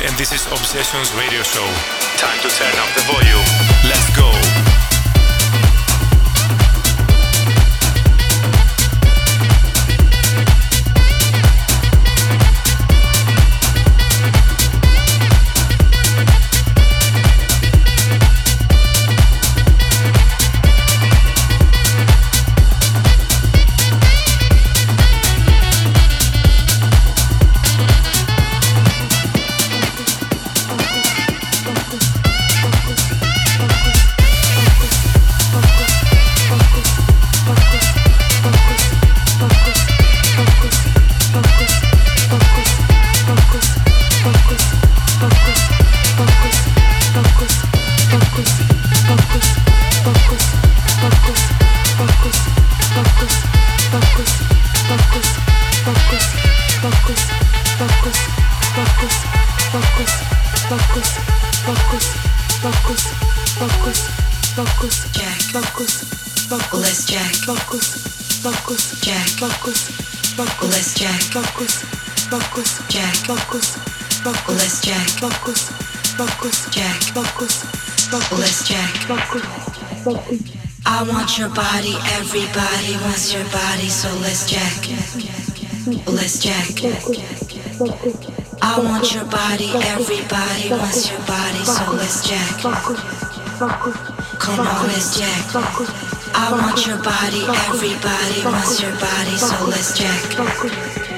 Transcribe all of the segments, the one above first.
and this is Obsessions Radio Show. Time to turn up the volume. Let's go. Focus. Focus. Jack. Focus. Focus. Let's jack. Focus. Focus. Jack. Focus. Focus. Let's jack. Focus. Focus. I want your body. Everybody wants your body. So let's jack. Let's jack. I want your body. Everybody wants your body. So let's jack. Come on, let's jack. I want your body, everybody wants your body, so let's jack.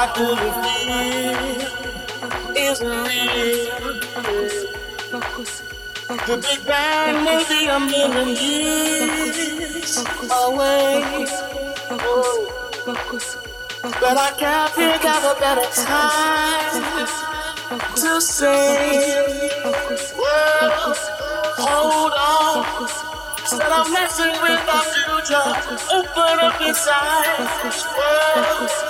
What do you feel? Is real. The Big Bang may be a million years away. But I can't think of a better time to say, well, hold on. Instead of messing with our future, open up inside. Well,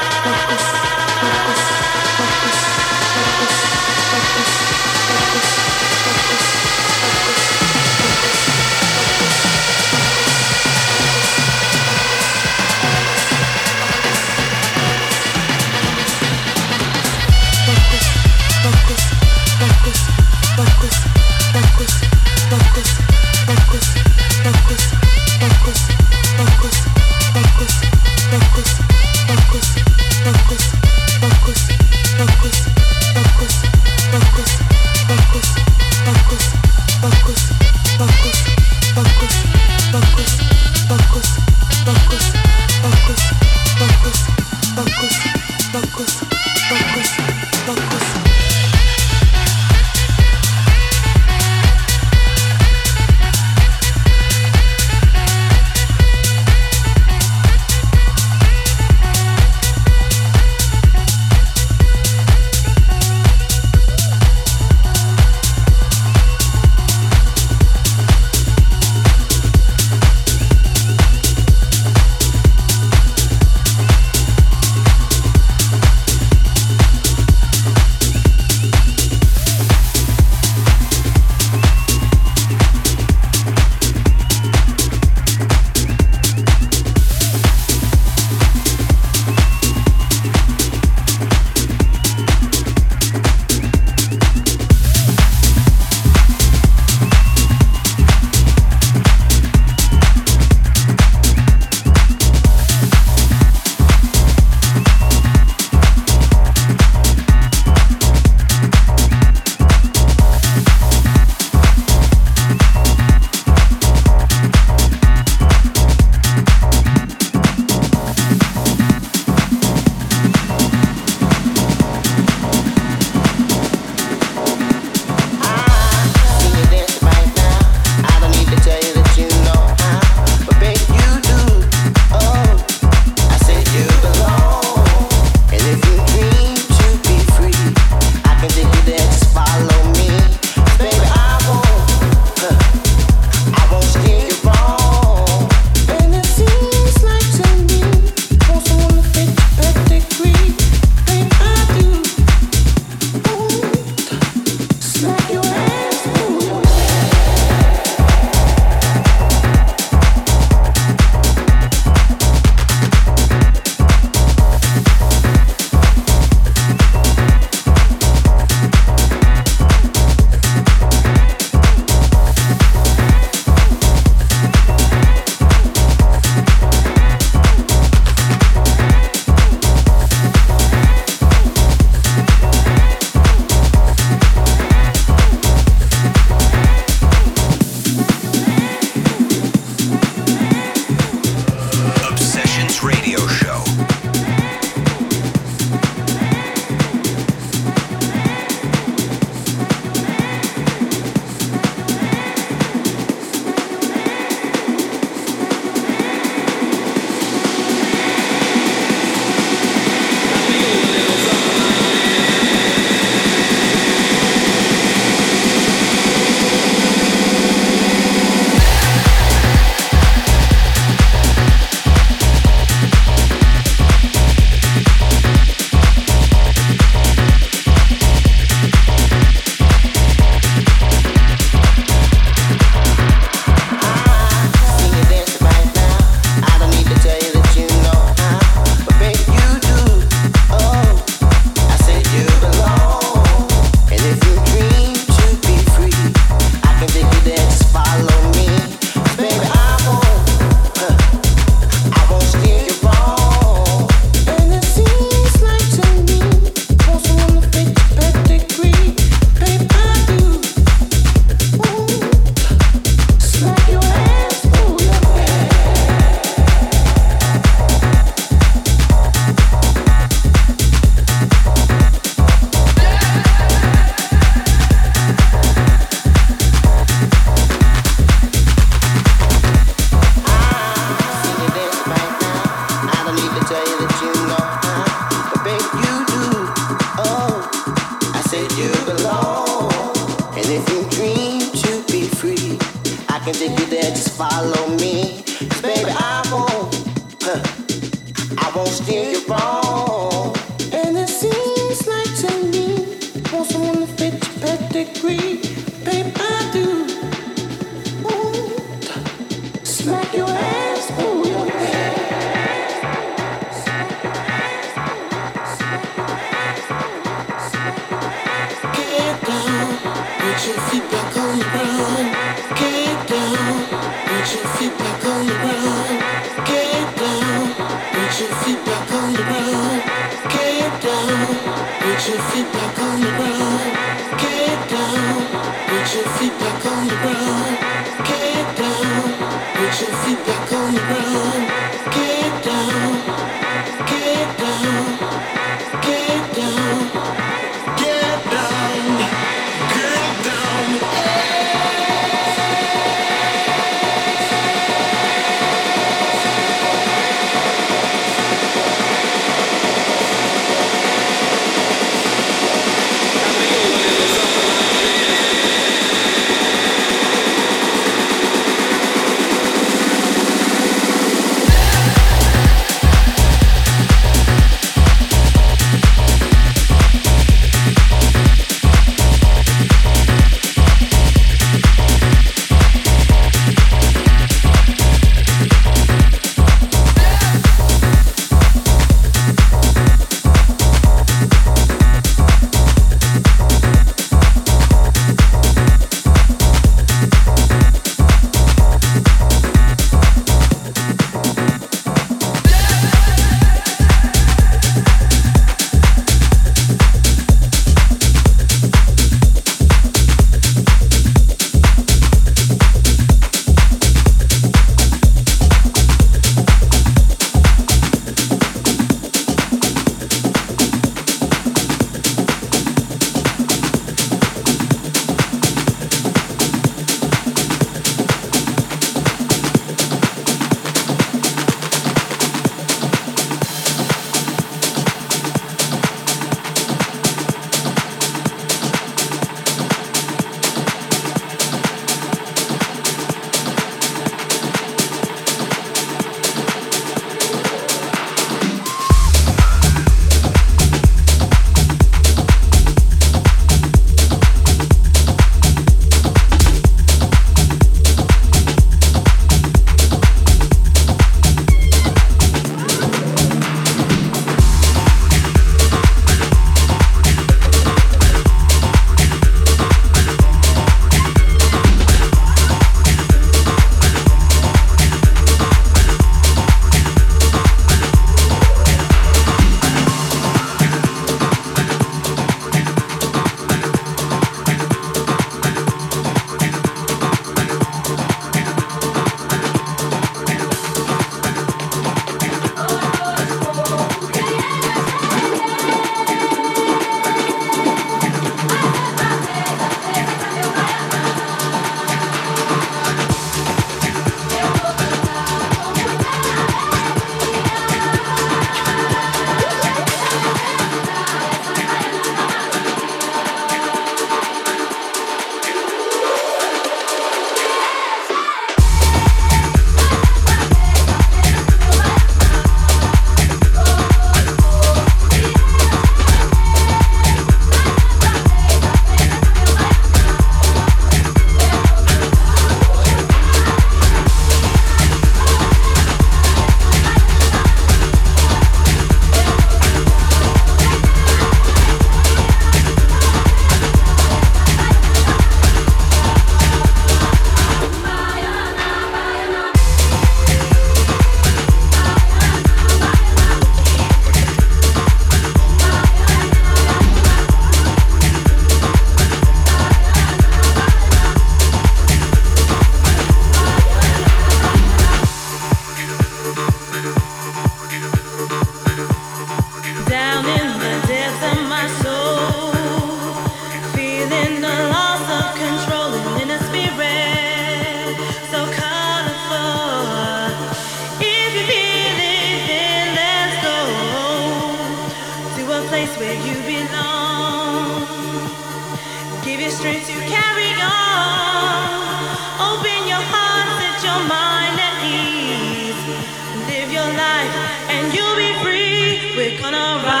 we're gonna ride.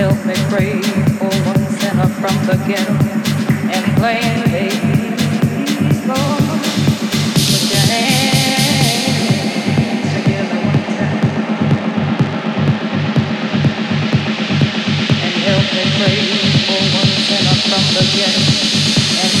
Help me pray for one sinner from the ghetto and hands together one time. And help me pray for one sinner from the ghetto and